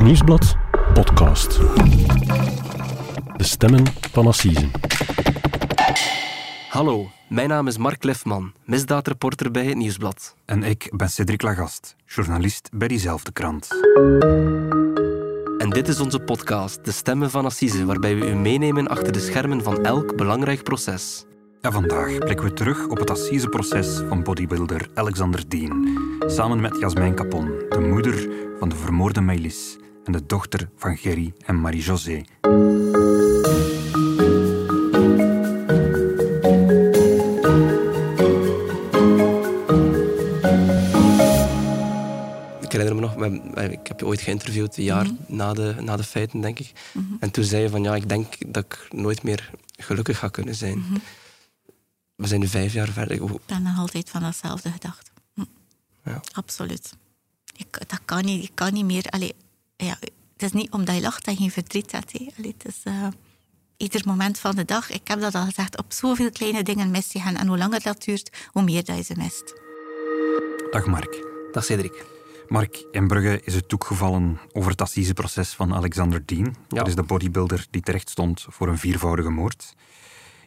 Het Nieuwsblad podcast. De stemmen van Assisen. Hallo, mijn naam is Mark Lefman, misdaadreporter bij Het Nieuwsblad. En ik ben Cedric Lagast, journalist bij diezelfde krant. En dit is onze podcast, De Stemmen van Assise, waarbij we u meenemen achter de schermen van elk belangrijk proces. En vandaag blikken we terug op het assiseproces van bodybuilder Alexander Dean. Samen met Jasmijn Capon, de moeder van de vermoorde Melis en de dochter van Gerry en Marie-José. Ik herinner me nog, ik heb je ooit geïnterviewd, een jaar na, de, na de feiten, denk ik. En toen zei je van, ja, ik denk dat ik nooit meer gelukkig ga kunnen zijn. We zijn nu vijf jaar verder. Ik ben nog altijd van datzelfde gedacht. Hm. Ja. Absoluut. Ik, dat kan niet, ik kan niet meer. Allee, ja, het is niet omdat je lacht dat je geen verdriet hebt. Hè. Allee, het is eh, ieder moment van de dag. Ik heb dat al gezegd. Op zoveel kleine dingen mis je hen. En hoe langer dat duurt, hoe meer dat je ze mist. Dag Mark. Dag Cedric. Mark, in Brugge is het toegevallen over het assiseproces van Alexander Dean. Ja. Dat is de bodybuilder die terecht stond voor een viervoudige moord.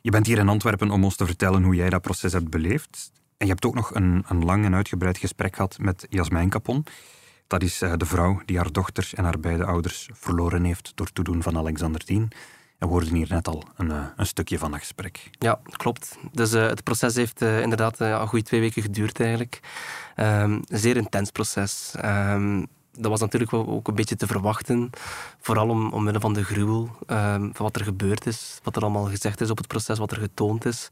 Je bent hier in Antwerpen om ons te vertellen hoe jij dat proces hebt beleefd. En je hebt ook nog een, een lang en uitgebreid gesprek gehad met Jasmijn Capon. Dat is eh, de vrouw die haar dochter en haar beide ouders verloren heeft door toedoen van Alexander Dean. En we hoorden hier net al een, eh, een stukje van dat gesprek. Ja, klopt. Dus eh, het proces heeft inderdaad eh, een goede twee weken geduurd eigenlijk. Een zeer intens proces. Ehm, dat was natuurlijk ook een beetje te verwachten. Vooral om, omwille van de gruwel ehm, van wat er gebeurd is. Wat er allemaal gezegd is op het proces, wat er getoond is.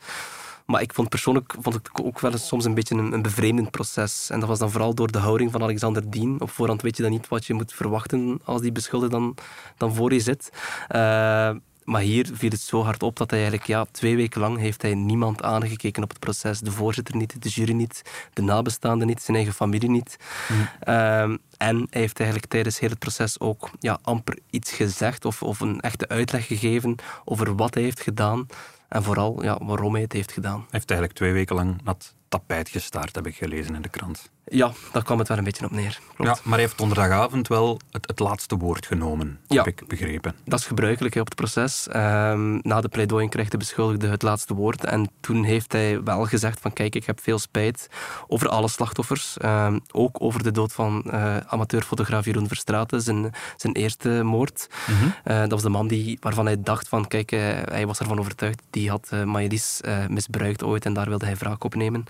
Maar ik vond persoonlijk vond ik ook wel eens soms een beetje een, een bevreemdend proces. En dat was dan vooral door de houding van Alexander Dien. Op voorhand weet je dan niet wat je moet verwachten als die beschuldigde dan, dan voor je zit. Eh, maar hier viel het zo hard op dat hij eigenlijk ja, twee weken lang heeft hij niemand aangekeken op het proces. De voorzitter niet, de jury niet, de nabestaanden niet, zijn eigen familie niet. Ehm, en hij heeft eigenlijk tijdens heel het proces ook ja, amper iets gezegd of, of een echte uitleg gegeven over wat hij heeft gedaan. En vooral ja, waarom hij het heeft gedaan. Hij heeft eigenlijk twee weken lang het tapijt gestaard, heb ik gelezen in de krant. Ja, daar kwam het wel een beetje op neer. Klopt. Ja, maar hij heeft donderdagavond wel het, het laatste woord genomen, Ja. heb ik begrepen. Dat is gebruikelijk op het proces. Ehm, na de pleidooi krijgt de beschuldigde het laatste woord. En toen heeft hij wel gezegd van kijk, ik heb veel spijt over alle slachtoffers. Ehm, ook over de dood van eh, amateurfotograaf Jeroen Verstraeten, zijn, zijn eerste moord. Eh, dat was de man die, waarvan hij dacht van kijk, eh, hij was ervan overtuigd, die had uh, eh, misbruikt ooit en daar wilde hij wraak op nemen.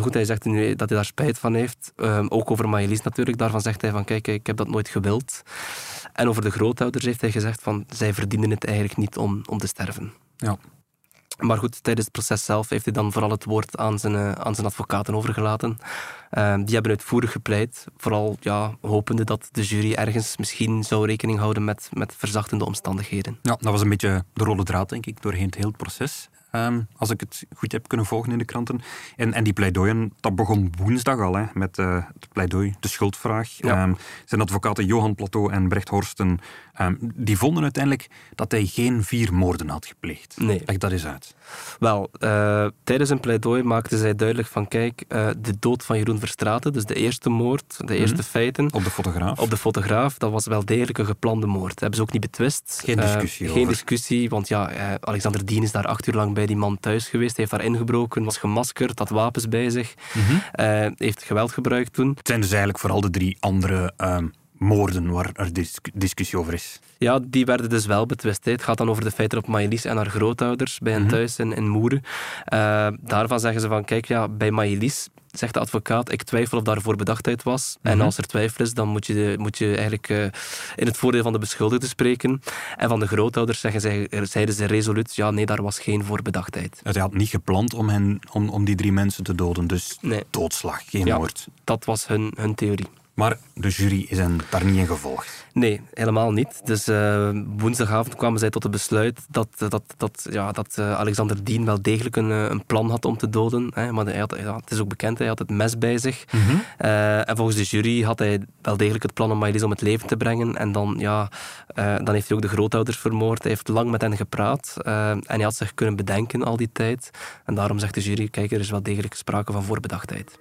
Goed, hij zegt nu dat hij daar spijt van heeft. Ehm, ook over Maëlys natuurlijk. Daarvan zegt hij van kijk, ik heb dat nooit gewild. En over de grootouders heeft hij gezegd van zij verdienen het eigenlijk niet om, om te sterven. Ja. Maar goed, tijdens het proces zelf heeft hij dan vooral het woord aan zijn, eh, aan zijn advocaten overgelaten. Ehm, die hebben uitvoerig gepleit, vooral ja, hopende dat de jury ergens misschien zou rekening houden met, met verzachtende omstandigheden. Ja, dat was een beetje de rode draad, denk ik, doorheen het hele proces. Ehm, als ik het goed heb kunnen volgen in de kranten. En, en die pleidooien, dat begon woensdag al, hè, met eh, het pleidooi, de schuldvraag. Ja. Ehm, zijn advocaten Johan Plateau en Brecht Horsten, ehm, die vonden uiteindelijk dat hij geen vier moorden had gepleegd. Nee. Leg dat eens uit. Wel, eh, tijdens een pleidooi maakten zij duidelijk van kijk, eh, de dood van Jeroen Verstraeten, dus de eerste moord, de eerste feiten, Op de fotograaf. op de fotograaf, dat was wel degelijk een geplande moord. Dat hebben ze ook niet betwist. Geen Eh, discussie Geen discussie, want ja, Alexander Dien is daar acht uur lang bij die man thuis geweest. Hij heeft daar ingebroken, was gemaskerd, had wapens bij zich. Mhm. eh, heeft geweld gebruikt toen. Het zijn dus eigenlijk vooral de drie andere ehm, moorden waar er dis- discussie over is. Ja, die werden dus wel betwist. Het gaat dan over de feiten op Maëlys en haar grootouders bij hen thuis in, in Moeren. Eh, daarvan zeggen ze van, kijk, ja, bij Maëlys zegt de advocaat, ik twijfel of daarvoor bedachtheid was. En als er twijfel is, dan moet je, moet je eigenlijk eh, in het voordeel van de beschuldigde spreken. En van de grootouders zeggen zij, zeiden ze resoluut, ja, nee, daar was geen voorbedachtheid. Hij had niet gepland om, hen, om, om die drie mensen te doden, dus Nee. doodslag, geen Ja. moord. Dat was hun, hun theorie. Maar de jury is hen daar niet in gevolgd. Nee, helemaal niet. Dus eh, woensdagavond kwamen zij tot het besluit dat, dat, dat, ja, dat eh, Alexander Dien wel degelijk een, eh, een plan had om te doden. Hè, maar hij had, ja, het is ook bekend, hij had het mes bij zich. Eh, en volgens de jury had hij wel degelijk het plan om Maëlys om het leven te brengen. En dan, ja, eh, dan heeft hij ook de grootouders vermoord. Hij heeft lang met hen gepraat. eh, en hij had zich kunnen bedenken al die tijd. En daarom zegt de jury, kijk, er is wel degelijk sprake van voorbedachtheid.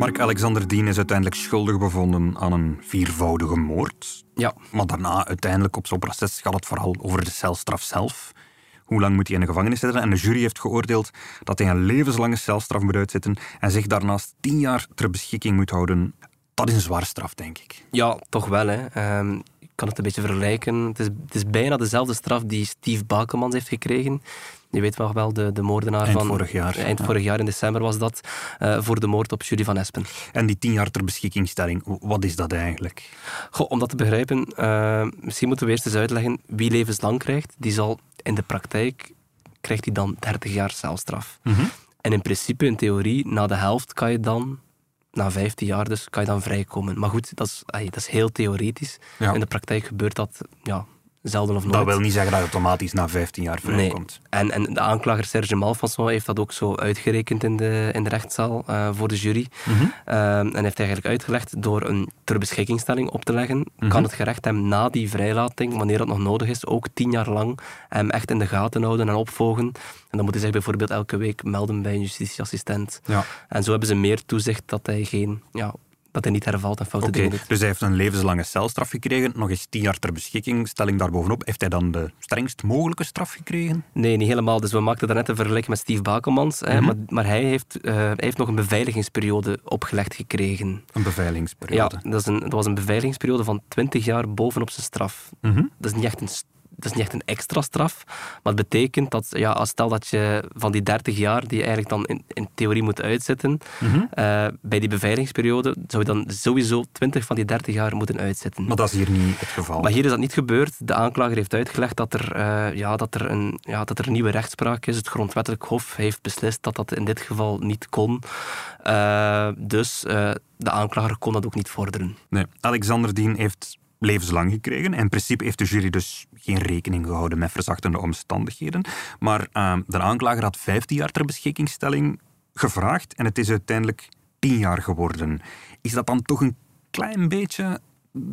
Mark Alexander Dien is uiteindelijk schuldig bevonden aan een viervoudige moord. Ja. Maar daarna, uiteindelijk op zo'n proces, gaat het vooral over de celstraf zelf. Hoe lang moet hij in de gevangenis zitten? En de jury heeft geoordeeld dat hij een levenslange celstraf moet uitzitten en zich daarnaast tien jaar ter beschikking moet houden. Dat is een zware straf, denk ik. Ja, toch wel. Hè. Ik kan het een beetje vergelijken. Het is, het is bijna dezelfde straf die Steve Bakelmans heeft gekregen. Je weet nog wel, de, de moordenaar Eind van... vorig jaar, Eind ja. vorig jaar, in december was dat, eh, voor de moord op Judy van Espen. En die tien jaar ter beschikkingstelling, wat is dat eigenlijk? Goh, om dat te begrijpen, eh, misschien moeten we eerst eens uitleggen wie levenslang krijgt. Die zal in de praktijk, krijgt hij dan 30 jaar celstraf. En in principe, in theorie, na de helft kan je dan, na 15 jaar dus, kan je dan vrijkomen. Maar goed, dat is, dat is heel theoretisch. Ja. In de praktijk gebeurt dat ja, zelden of nooit. Dat wil niet zeggen dat je automatisch na 15 jaar vrijkomt. En, en de aanklager Serge Malfanson heeft dat ook zo uitgerekend in de, in de rechtszaal eh, voor de jury. Mhm. Eh, en heeft eigenlijk uitgelegd door een ter beschikkingstelling op te leggen, Mhm. kan het gerecht hem na die vrijlating, wanneer dat nog nodig is, ook tien jaar lang hem echt in de gaten houden en opvolgen. En dan moet hij zich bijvoorbeeld elke week melden bij een justitieassistent. Ja. En zo hebben ze meer toezicht dat hij, geen, ja, dat hij niet hervalt en foute Oké, dingen doet. dus hij heeft een levenslange celstraf gekregen, nog eens tien jaar ter beschikking, stelling daarbovenop. Heeft hij dan de strengst mogelijke straf gekregen? Nee, niet helemaal. Dus we maakten daarnet een vergelijking met Steve Bakelmans. hè, Mhm. maar, maar hij, heeft, eh, hij heeft nog een beveiligingsperiode opgelegd gekrien. Een beveiligingsperiode. Ja, dat, is een, dat was een beveiligingsperiode van 20 jaar bovenop zijn straf. Mhm. Dat is niet echt een, dat is niet echt een extra straf. Maar het betekent dat, ja, als stel dat je van die 30 jaar, die je eigenlijk dan in, in theorie moet uitzitten, Mhm. eh, bij die beveiligingsperiode, zou je dan sowieso 20 van die 30 jaar moeten uitzitten. Maar dat is hier niet het geval. Maar hier is dat niet gebeurd. De aanklager heeft uitgelegd dat er, eh, ja, dat er, een, ja, dat er nieuwe rechtspraak is. Het grondwettelijk hof heeft beslist dat dat in dit geval niet kon. Eh, dus de aanklager kon dat ook niet vorderen. Nee. Alexander Dien heeft levenslang gekregen. In principe heeft de jury dus geen rekening gehouden met verzachtende omstandigheden. Maar eh, de aanklager had 15 jaar ter beschikkingstelling gevraagd en het is uiteindelijk 10 jaar geworden. Is dat dan toch een klein beetje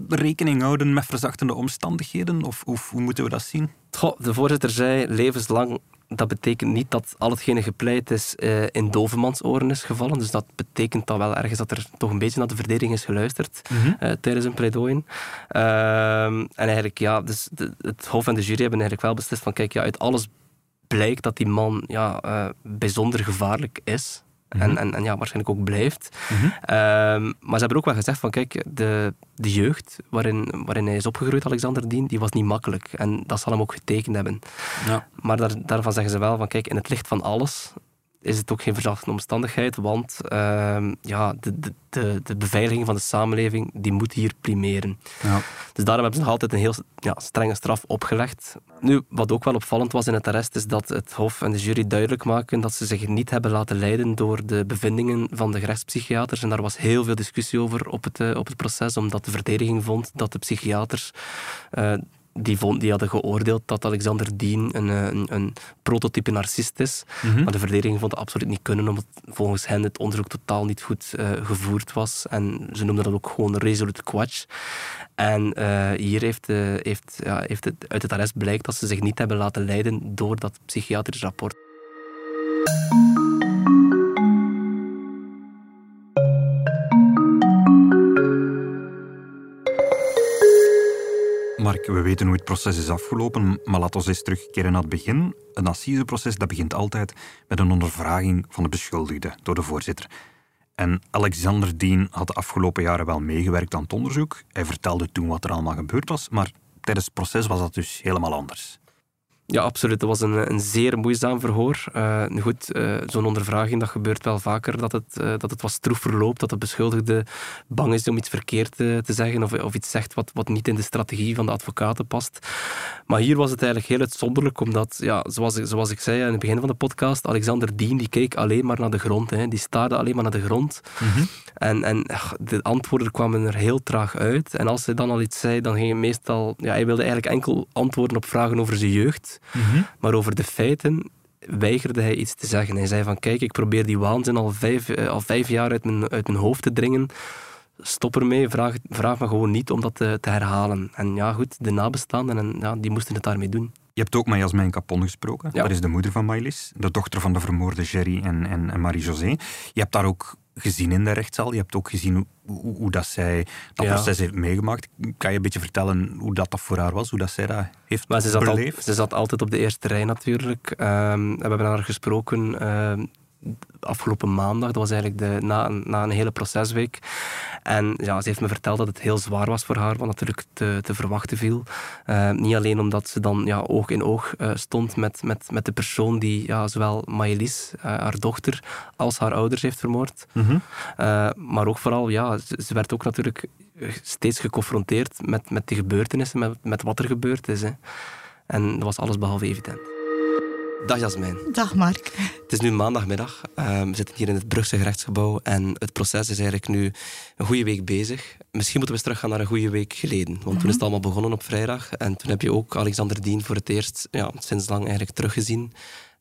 rekening houden met verzachtende omstandigheden? Of, of hoe moeten we dat zien? Goh, de voorzitter zei levenslang. Dat betekent niet dat al hetgene gepleit is eh, in Dovermans oren is gevallen. Dus dat betekent dan wel ergens dat er toch een beetje naar de verdediging is geluisterd eh, tijdens een pleidooi. Ehm, en eigenlijk, ja, dus de- het Hof en de jury hebben eigenlijk wel beslist van, kijk, ja, uit alles blijkt dat die man ja, eh, bijzonder gevaarlijk is. En, en, en ja, waarschijnlijk ook blijft. Ehm, maar ze hebben ook wel gezegd van, kijk, de, de jeugd waarin, waarin hij is opgegroeid, Alexander Dien, die was niet makkelijk. En dat zal hem ook getekend hebben. Ja. Maar daar, daarvan zeggen ze wel van, kijk, in het licht van alles is het ook geen verzachtende omstandigheid, want ehm, ja, de, de, de, de beveiliging van de samenleving, die moet hier primeren. Ja. Dus daarom hebben ze nog altijd een heel ja, strenge straf opgelegd. Nu, wat ook wel opvallend was in het arrest, is dat het Hof en de jury duidelijk maken dat ze zich niet hebben laten leiden door de bevindingen van de gerechtspsychiaters. En daar was heel veel discussie over op het, eh, op het proces, omdat de verdediging vond dat de psychiaters eh, die, vond, die hadden geoordeeld dat Alexander Dien een, eh, een, een prototype narcist is. Maar de verdediging vond dat absoluut niet kunnen, omdat volgens hen het onderzoek totaal niet goed eh, gevoerd was. En ze noemden dat ook gewoon resolute quatsch. En eh, hier heeft, heeft, ja, heeft het, uit het arrest blijkt dat ze zich niet hebben laten leiden door dat psychiatrisch rapport. Mark, we weten hoe het proces is afgelopen, maar laten we eens terugkeren naar het begin. Een assiseproces dat begint altijd met een ondervraging van de beschuldigde door de voorzitter. En Alexander Dien had de afgelopen jaren wel meegewerkt aan het onderzoek. Hij vertelde toen wat er allemaal gebeurd was, maar tijdens het proces was dat dus helemaal anders. Ja, absoluut. Dat was een, een zeer moeizaam verhoor. Nu goed, eh, zo'n ondervraging, dat gebeurt wel vaker, dat het, eh, dat het wat stroef verloopt, dat de beschuldigde bang is om iets verkeerd te zeggen of, of iets zegt wat, wat niet in de strategie van de advocaten past. Maar hier was het eigenlijk heel uitzonderlijk, omdat, ja, zoals, ik- zoals ik zei in het begin van de podcast, Alexander Dien die keek alleen maar naar de grond. Hè. Die staarde alleen maar naar de grond. En, en ach, de antwoorden kwamen er heel traag uit. En als hij dan al iets zei, dan ging hij meestal... Ja, hij wilde eigenlijk enkel antwoorden op vragen over zijn jeugd. Maar over de feiten weigerde hij iets te zeggen. Hij zei van, kijk, ik probeer die waanzin al vijf, eh, al vijf jaar uit mijn, uit mijn hoofd te dringen. Stop ermee, vraag, vraag me gewoon niet om dat te, te herhalen. En ja, goed, de nabestaanden, en, ja, die moesten het daarmee doen. Je hebt ook met Jasmijn Capon gesproken. Ja. Dat is de moeder van Mailis, de dochter van de vermoorde Jerry en, en, en Marie-José. Je hebt daar ook gezien in de rechtszaal. Je hebt ook gezien hoe, hoe, dat zij dat proces heeft meegemaakt. Kan je een beetje vertellen hoe dat, dat voor haar was? Hoe dat zij dat heeft maar ze zat beleefd? ze zat altijd op de eerste rij natuurlijk. Um, we hebben haar gesproken... Ehm, afgelopen maandag. Dat was eigenlijk de, na, na een hele procesweek. En ja, ze heeft me verteld dat het heel zwaar was voor haar, wat natuurlijk te, te verwachten viel. Uh, niet alleen omdat ze dan ja, oog in oog uh, stond met, met, met de persoon die ja, zowel Maëlys, uh, haar dochter, als haar ouders heeft vermoord. Mm -hmm. maar ook vooral, ja, ze, ze, werd ook natuurlijk steeds geconfronteerd met, met de gebeurtenissen, met, met wat er gebeurd is. Hè. En dat was alles behalve evident. Dag Jasmijn. Dag Mark. Het is nu maandagmiddag. Uh, we zitten hier in het Brugse gerechtsgebouw en het proces is eigenlijk nu een goede week bezig. Misschien moeten we eens teruggaan naar een goede week geleden. Want mm -hmm. toen is het allemaal begonnen op vrijdag. En toen heb je ook Alexander Dien voor het eerst ja, sinds lang eigenlijk teruggezien.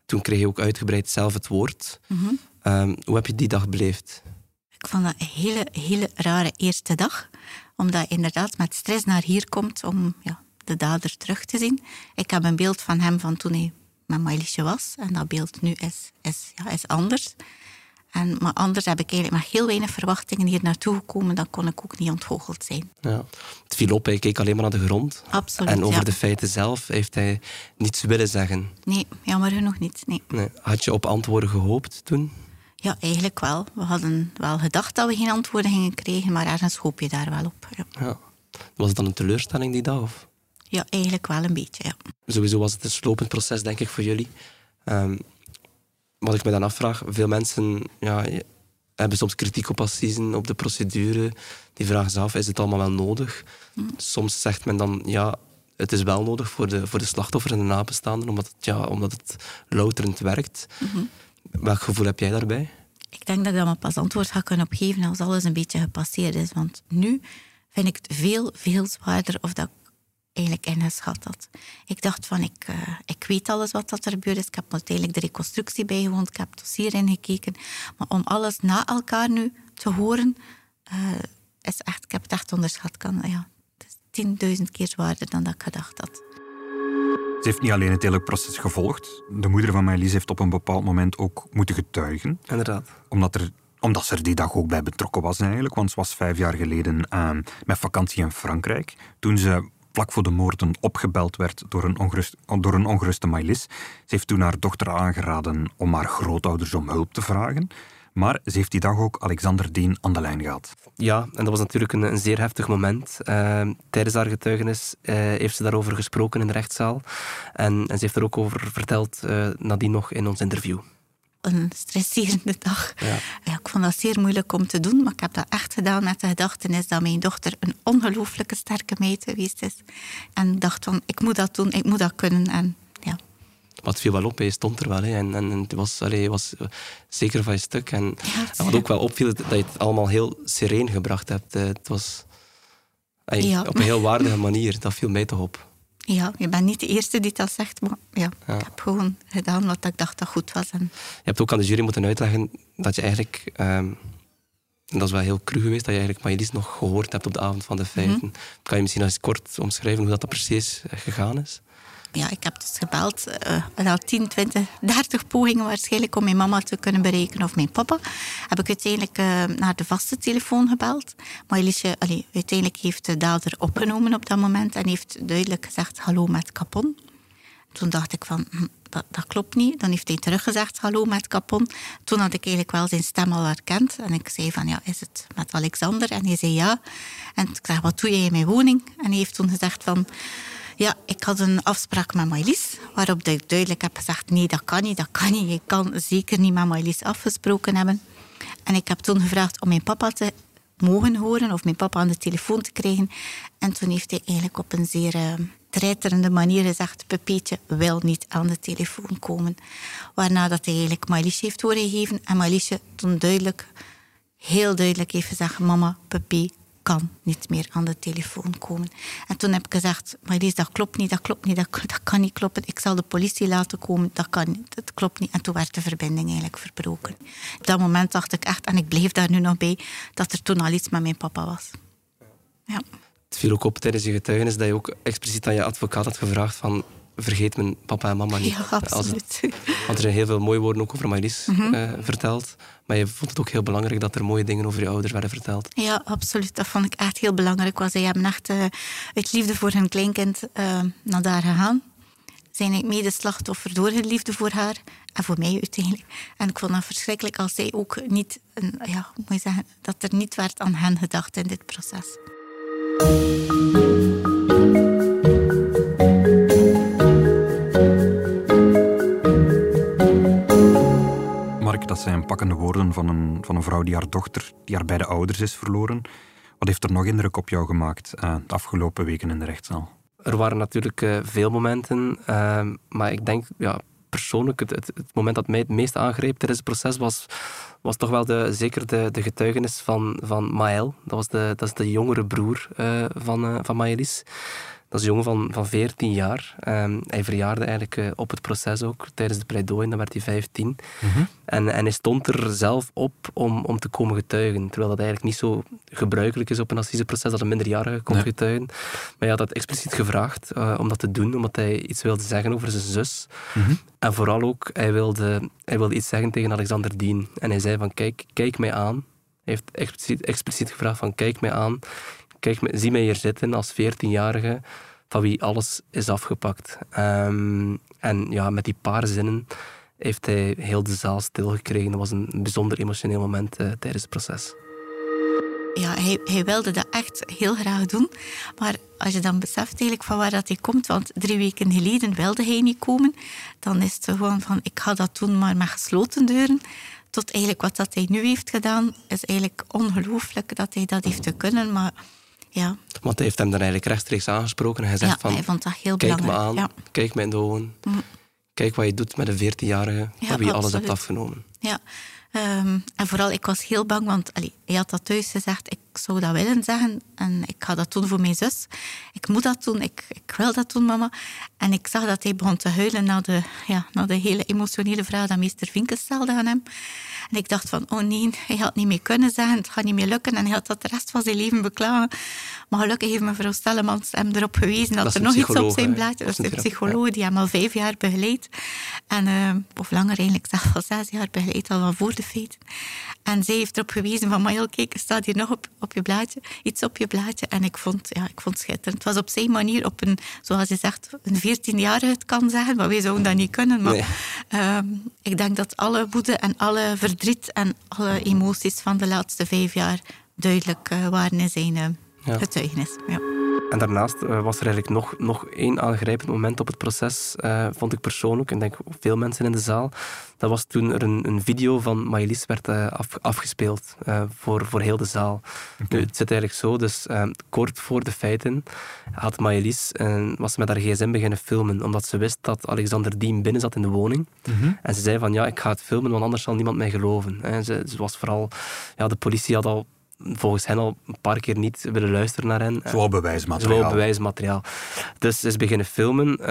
Toen kreeg je ook uitgebreid zelf het woord. Mm -hmm. um, hoe heb je die dag beleefd? Ik vond dat een hele, hele rare eerste dag. Omdat je inderdaad met stress naar hier komt om ja, de dader terug te zien. Ik heb een beeld van hem van toen hij met Maëlysje was. En dat beeld nu is, is, ja, is anders. En, maar anders heb ik eigenlijk met heel weinig verwachtingen hier naartoe gekomen. Dan kon ik ook niet ontgoocheld zijn. Ja. Het viel op, hij keek alleen maar naar de grond. Absoluut, En over ja. de feiten zelf heeft hij niets willen zeggen. Nee, jammer genoeg niet. Nee. Nee. Had je op antwoorden gehoopt toen? Ja, eigenlijk wel. We hadden wel gedacht dat we geen antwoorden gingen krijgen, maar ergens hoop je daar wel op. Ja. Ja. Was het dan een teleurstelling die dag? Of? Ja, eigenlijk wel een beetje, ja. Sowieso was het een slopend proces, denk ik, voor jullie. Um, wat ik me dan afvraag, veel mensen ja, hebben soms kritiek op assisen, op de procedure. Die vragen zich af, is het allemaal wel nodig? Mm. Soms zegt men dan, ja, het is wel nodig voor de, voor de slachtoffer en de nabestaanden, omdat het, ja, omdat het louterend werkt. Mm -hmm. Welk gevoel heb jij daarbij? Ik denk dat ik daar maar pas antwoord ga kunnen opgeven als alles een beetje gepasseerd is. Want nu vind ik het veel, veel zwaarder of dat eigenlijk ingeschat had. Ik dacht van, ik, uh, ik weet alles wat dat er gebeurd is. Ik heb uiteindelijk de reconstructie bijgewoond. Ik heb het dossier ingekeken. Maar om alles na elkaar nu te horen, uh, is echt, ik heb het echt onderschat. Kan, ja, het is tienduizend keer zwaarder dan dat ik gedacht had. Ze heeft niet alleen het hele proces gevolgd. De moeder van Maëlys heeft op een bepaald moment ook moeten getuigen. Inderdaad. Omdat er omdat ze er die dag ook bij betrokken was eigenlijk. Want ze was vijf jaar geleden uh, met vakantie in Frankrijk. Toen ze vlak voor de moorden opgebeld werd door een, ongerust, door een ongeruste Maëlys. Ze heeft toen haar dochter aangeraden om haar grootouders om hulp te vragen. Maar ze heeft die dag ook Alexander Deen aan de lijn gehad. Ja, en dat was natuurlijk een, een zeer heftig moment. Uh, tijdens haar getuigenis uh, heeft ze daarover gesproken in de rechtszaal. En, en ze heeft er ook over verteld uh, nadien nog in ons interview een stresserende dag. Ja. Ja, ik vond dat zeer moeilijk om te doen, maar ik heb dat echt gedaan met de gedachtenis dat mijn dochter een ongelooflijke sterke meid geweest is. En ik dacht van, ik moet dat doen, ik moet dat kunnen. En, ja. Wat viel wel op, hij stond er wel. Hè. En, en het was, allee, was zeker van je stuk. En, ja, en wat ook wel opviel, dat je het allemaal heel sereen gebracht hebt. Het was ja. op een heel waardige manier. Dat viel mij toch op. Ja, je bent niet de eerste die dat zegt, maar ja, ja. ik heb gewoon gedaan wat ik dacht dat goed was. En... Je hebt ook aan de jury moeten uitleggen dat je eigenlijk, um, dat is wel heel cru geweest, dat je eigenlijk Maëlys nog gehoord hebt op de avond van de feiten. Mm -hmm. Kan je misschien eens kort omschrijven hoe dat, dat precies gegaan is? Ja, ik heb dus gebeld. Uh, na 10, 20, 30 pogingen waarschijnlijk om mijn mama te kunnen bereiken of mijn papa. Heb ik uiteindelijk uh, naar de vaste telefoon gebeld. Maar Elisje, uiteindelijk heeft de dader opgenomen op dat moment en heeft duidelijk gezegd hallo met Capon. Toen dacht ik van, hm, dat, dat, klopt niet. Dan heeft hij teruggezegd hallo met Capon. Toen had ik eigenlijk wel zijn stem al herkend. En ik zei van, ja, is het met Alexander? En hij zei ja. En ik zei, wat doe jij in mijn woning? En hij heeft toen gezegd van... Ja, ik had een afspraak met Maëlys, waarop ik duidelijk heb gezegd, nee, dat kan niet, dat kan niet. Je kan zeker niet met Maëlys afgesproken hebben. En ik heb toen gevraagd om mijn papa te mogen horen, of mijn papa aan de telefoon te krijgen. En toen heeft hij eigenlijk op een zeer uh, treiterende manier gezegd, Pepietje wil niet aan de telefoon komen. Waarna dat hij eigenlijk Maëlys heeft doorgegeven. En Maëlysje toen duidelijk, heel duidelijk heeft gezegd, mama, Pepi kan niet meer aan de telefoon komen. En toen heb ik gezegd, maar Lies, dat klopt niet, dat klopt niet, dat, dat, kan niet kloppen. Ik zal de politie laten komen, dat kan niet, dat klopt niet. En toen werd de verbinding eigenlijk verbroken. Op dat moment dacht ik echt, en ik bleef daar nu nog bij, dat er toen al iets met mijn papa was. Ja. Het viel ook op tijdens je getuigenis dat je ook expliciet aan je advocaat had gevraagd van vergeet mijn papa en mama niet. Ja, absoluut. want er zijn heel veel mooie woorden ook over Maëlys mm verteld. Maar je vond het ook heel belangrijk dat er mooie dingen over je ouders werden verteld. Ja, absoluut. Dat vond ik echt heel belangrijk. Was zij hebben echt uh, uit liefde voor hun kleinkind uh, naar daar gegaan. Zijn ik mede slachtoffer door hun liefde voor haar en voor mij uiteindelijk. En ik vond het verschrikkelijk als zij ook niet, een, ja, moet je zeggen, dat er niet werd aan hen gedacht in dit proces. Zijn pakkende woorden van een, van een vrouw die haar dochter, die haar beide ouders is verloren. Wat heeft er nog indruk op jou gemaakt uh, de afgelopen weken in de rechtszaal? Er waren natuurlijk uh, veel momenten, uh, maar ik denk ja, persoonlijk het, het, moment dat mij het meest aangreep tijdens het proces was, was toch wel de, zeker de, de getuigenis van, van Maël. Dat, was de, dat is de jongere broer uh, van, van Maëlys. Dat is een jongen van, van 14 jaar. Um, hij verjaarde eigenlijk uh, op het proces ook, tijdens de pleidooi, dan werd hij 15. Mm-hmm. en, en hij stond er zelf op om, om te komen getuigen. Terwijl dat eigenlijk niet zo gebruikelijk is op een assiseproces dat een minderjarige komt nee. getuigen. Maar hij had dat expliciet gevraagd uh, om dat te doen, omdat hij iets wilde zeggen over zijn zus. Mm-hmm. En vooral ook, hij wilde, hij wilde iets zeggen tegen Alexander Dien. En hij zei van, kijk, kijk mij aan. Hij heeft expliciet, expliciet gevraagd van, kijk mij aan kijk, zie mij hier zitten als 14-jarige van wie alles is afgepakt. Um, en ja, met die paar zinnen heeft hij heel de zaal stilgekregen. Dat was een bijzonder emotioneel moment uh, tijdens het proces. Ja, hij, hij, wilde dat echt heel graag doen. Maar als je dan beseft eigenlijk van waar dat hij komt, want drie weken geleden wilde hij niet komen, dan is het gewoon van ik ga dat doen, maar met gesloten deuren. Tot eigenlijk wat dat hij nu heeft gedaan, is eigenlijk ongelooflijk dat hij dat heeft te kunnen. Maar ja. Want hij heeft hem dan eigenlijk rechtstreeks aangesproken. En hij zegt ja, van, hij vond dat heel kijk belangrijk. me aan, ja. kijk me in de ogen. Mm. Kijk wat je doet met een 14-jarige Ja, wie je alles hebt afgenomen. Ja, um, en vooral ik was heel bang, want allee, hij had dat thuis gezegd, ik zou dat willen zeggen en ik ga dat doen voor mijn zus. Ik moet dat doen, ik, ik wil dat doen, mama. En ik zag dat hij begon te huilen na de, ja, na de hele emotionele vraag dat meester Vinken stelde aan hem. En ik dacht van, oh nee, hij had niet meer kunnen zeggen, het gaat niet meer lukken. En hij had dat de rest van zijn leven beklagen. Maar gelukkig heeft mevrouw Stellemans hem erop gewezen dat, er nog iets op zijn blaadje... Dat is een de psycholoog die hem al vijf jaar begeleidt. En, uh, of langer eigenlijk, zelfs al zes jaar begeleidt, al van voor de feiten. En zij heeft erop gewezen van, Maël, kijk, er staat hier nog op, op je blaadje, iets op je blaadje. En ik vond, ja, ik vond het schitterend. Het was op zijn manier, op een, zoals je zegt, een veertienjarige het kan zeggen, maar wij zouden dat niet kunnen. Maar Nee. um, ik denk dat alle woede en alle verdriet en alle emoties van de laatste vijf jaar duidelijk uh, waren in zijn uh, getuigenis. Ja. En daarnaast uh, was er eigenlijk nog, nog één aangrijpend moment op het proces, uh, vond ik persoonlijk, en denk veel mensen in de zaal. Dat was toen er een, een video van Maëlys werd uh, af, afgespeeld voor, voor heel de zaal. Okay. Nu, het zit eigenlijk zo, dus kort voor de feiten had Maëlys, was ze met haar gsm beginnen filmen, omdat ze wist dat Alexander Diem binnen zat in de woning. Mm-hmm. En ze zei van, ja, ik ga het filmen, want anders zal niemand mij geloven. Hè. Ze, ze was vooral, ja, de politie had al volgens hen al een paar keer niet willen luisteren naar hen. Zowel bewijsmateriaal. Zowel bewijsmateriaal. Dus ze is beginnen filmen, uh,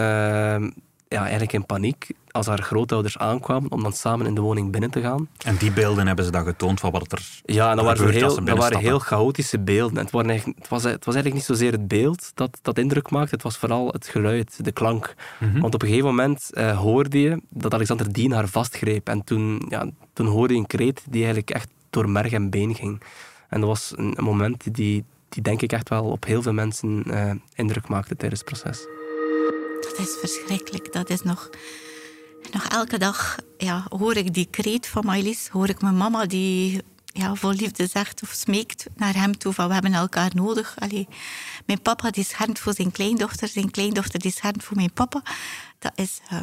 ja, eigenlijk in paniek, als haar grootouders aankwamen om dan samen in de woning binnen te gaan. En die beelden hebben ze dan getoond van wat er Ja, en dat waren, heel, dat waren heel chaotische beelden. En het, waren het, was, het was eigenlijk niet zozeer het beeld dat, dat indruk maakte, het was vooral het geluid, de klank. Mhm. Want op een gegeven moment uh, hoorde je dat Alexander Dien haar vastgreep. En toen, ja, toen hoorde je een kreet die eigenlijk echt door merg en been ging. En dat was een, moment die, die denk ik echt wel op heel veel mensen uh, indruk maakte tijdens het proces. Dat is verschrikkelijk. Dat is nog, nog elke dag ja, hoor ik die kreet van Maëlys. Hoor ik mijn mama die ja, vol liefde zegt of smeekt naar hem toe van we hebben elkaar nodig. Allee, mijn papa die schermt voor zijn kleindochter. Zijn kleindochter die schermt voor mijn papa. Dat is... Uh,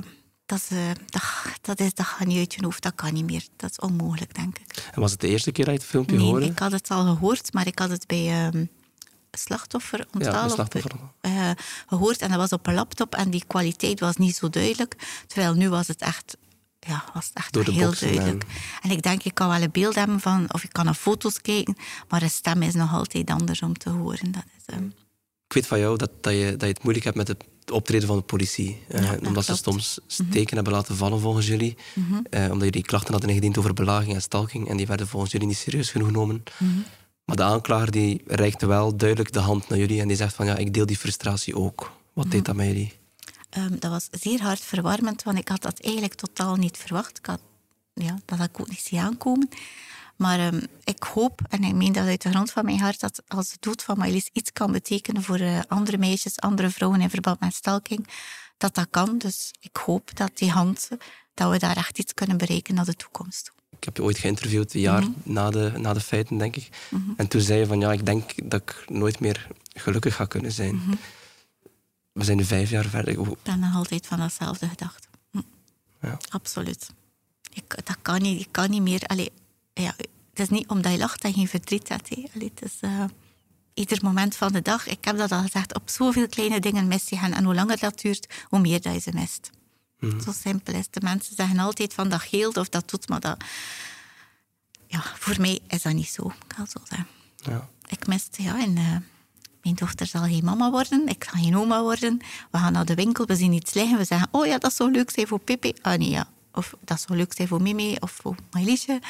dat, uh, dat, dat, is, dat gaat niet uit je hoofd, dat kan niet meer. Dat is onmogelijk, denk ik. En was het de eerste keer dat je het filmpje nee, hoorde? ik had het al gehoord, maar ik had het bij um, slachtoffer onthaal ja, slachtoffer. Uh, gehoord. En dat was op een laptop en die kwaliteit was niet zo duidelijk. Terwijl nu was het echt, ja, was het echt heel boxen, duidelijk. En ik denk, ik kan wel een beeld hebben van, of ik kan naar foto's kijken, maar een stem is nog altijd anders om te horen. Dat is, um... Ik weet van jou dat, dat, je, dat je het moeilijk hebt met het optreden van de politie. Uh, ja, omdat klopt. ze soms steken mm -hmm. hebben laten vallen volgens jullie. Mm -hmm. uh, omdat jullie klachten hadden ingediend over belaging en stalking. En die werden volgens jullie niet serieus genoeg genomen. Mm -hmm. Maar de aanklager die reikte wel duidelijk de hand naar jullie. En die zegt van ja, ik deel die frustratie ook. Wat deed dat met jullie? Ehm, dat was zeer hard verwarmend, want ik had dat eigenlijk totaal niet verwacht. Ik had, ja, dat had ik ook niet zien aankomen. Maar ehm, ik hoop, en ik meen dat uit de grond van mijn hart, dat als de dood van Maëlys iets kan betekenen voor uh, andere meisjes, andere vrouwen in verband met stalking, dat dat kan. Dus ik hoop dat die hand, dat we daar echt iets kunnen bereiken naar de toekomst. Ik heb je ooit geïnterviewd, een jaar mm -hmm. na, de, na de feiten, denk ik. Mm -hmm. En toen zei je van, ja, ik denk dat ik nooit meer gelukkig ga kunnen zijn. Mm -hmm. We zijn nu vijf jaar verder. Ik ben nog altijd van datzelfde gedacht. Ja. Absoluut. Ik, dat kan niet, ik kan niet meer... Allee, ja, het is niet omdat je lacht dat je geen verdriet hebt. Hè. Allee, het is uh, ieder moment van de dag. Ik heb dat al gezegd, op zoveel kleine dingen mis je gaan. En hoe langer dat duurt, hoe meer dat je ze mist. Mm. Zo simpel is De mensen zeggen altijd van dat geelt of dat doet, maar dat... Ja, voor mij is dat niet zo, ik kan zo zeggen. Ja. Ik miste, ja, en... Uh, mijn dochter zal geen mama worden, ik ga geen oma worden. We gaan naar de winkel, we zien iets liggen, we zeggen, oh ja, dat zou leuk zijn voor Pippi. Ah nee, ja. Of dat zou leuk zijn voor Mimi of voor Maëlysje.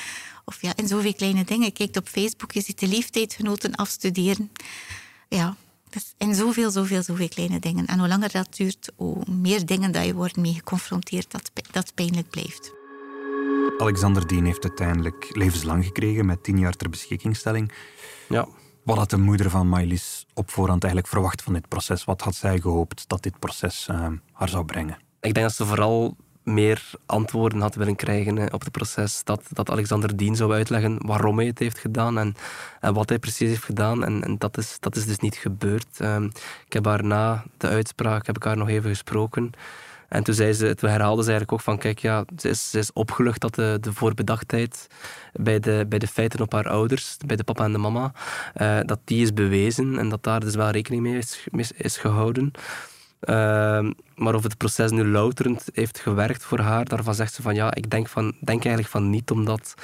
Of ja, in zoveel kleine dingen. Je kijkt op Facebook, je ziet de leeftijdsgenoten afstuderen. Ja, dus in zoveel, zoveel, zoveel kleine dingen. En hoe langer dat duurt, hoe meer dingen dat je wordt mee geconfronteerd, dat, dat pijnlijk blijft. Alexander Dien heeft uiteindelijk levenslang gekregen met tien jaar ter beschikkingstelling. Ja. Wat had de moeder van Maëlys op voorhand eigenlijk verwacht van dit proces? Wat had zij gehoopt dat dit proces uh, haar zou brengen? Ik denk dat ze vooral meer antwoorden had willen krijgen op het proces. Dat, dat Alexander Dien zou uitleggen waarom hij het heeft gedaan en, wat hij precies heeft gedaan. En, en dat, is, dat is dus niet gebeurd. Um, ik heb haar na de uitspraak heb ik haar nog even gesproken. En toen, zei ze, toen herhaalde ze eigenlijk ook van, kijk, ja, ze is, ze is opgelucht dat de, de voorbedachtheid bij de, bij de feiten op haar ouders, bij de papa en de mama, uh, dat die is bewezen en dat daar dus wel rekening mee is, is gehouden. Uh, maar of het proces nu louterend heeft gewerkt voor haar, daarvan zegt ze van ja, ik denk, van, denk eigenlijk van niet, omdat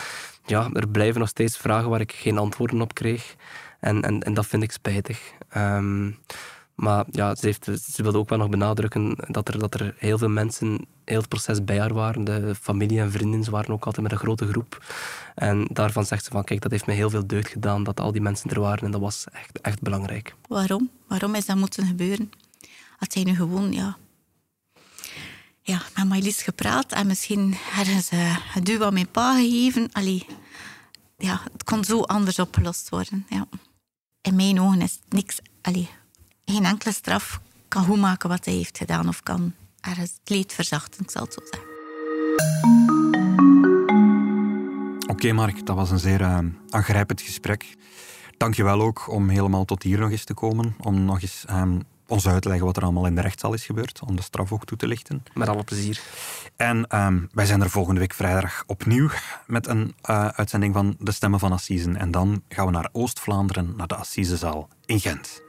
ja, er blijven nog steeds vragen waar ik geen antwoorden op kreeg. En, en, en dat vind ik spijtig. Um, maar ja, ze, heeft, ze wilde ook wel nog benadrukken dat er, dat er heel veel mensen heel het proces bij haar waren. De familie en vrienden, ze waren ook altijd met een grote groep. En daarvan zegt ze van, kijk, dat heeft mij heel veel deugd gedaan dat al die mensen er waren. En dat was echt, echt belangrijk. Waarom? Waarom is dat moeten gebeuren? Had zij nu gewoon, ja... Ja, met Maëlys gepraat en misschien ergens uh, een duw aan mijn pa gegeven. Allee, ja, het kon zo anders opgelost worden. Ja. In mijn ogen is niks... Allee, geen enkele straf kan goed maken wat hij heeft gedaan of kan ergens het leed verzachten, ik zal het zo zeggen. Oké, Mark, dat was een zeer uh, aangrijpend gesprek. Dank je wel ook om helemaal tot hier nog eens te komen, om nog eens um, ons uit te leggen wat er allemaal in de rechtszaal is gebeurd, om de straf ook toe te lichten. Met alle plezier. En um, wij zijn er volgende week vrijdag opnieuw met een uh, uitzending van De Stemmen van Assisen. En dan gaan we naar Oost-Vlaanderen, naar de Assisezaal in Gent.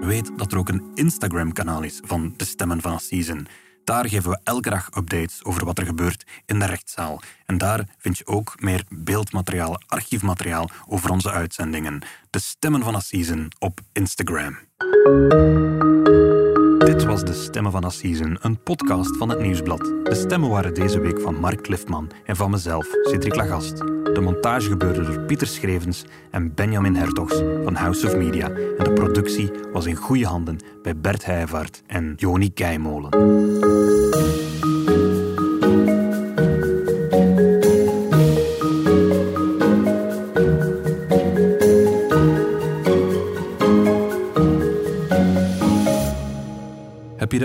Weet dat er ook een Instagram-kanaal is van De Stemmen van Assisen. Daar geven we elke dag updates over wat er gebeurt in de rechtszaal. En daar vind je ook meer beeldmateriaal, archiefmateriaal over onze uitzendingen. De Stemmen van Assisen op Instagram. Dit was De Stemmen van Assisen, een podcast van het Nieuwsblad. De stemmen waren deze week van Mark Cliffman en van mezelf, Cedric Lagast. De montage gebeurde door Pieter Schrevens en Benjamin Hertogs van House of Media. En de productie was in goede handen bij Bert Heijvaart en Joni Keimolen.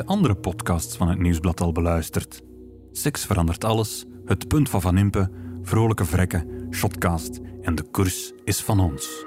Andere podcasts van het Nieuwsblad al beluisterd? Seks verandert alles, Het Punt van Van Impe, Vrolijke Vrekken, Shotcast en De Koers is van ons.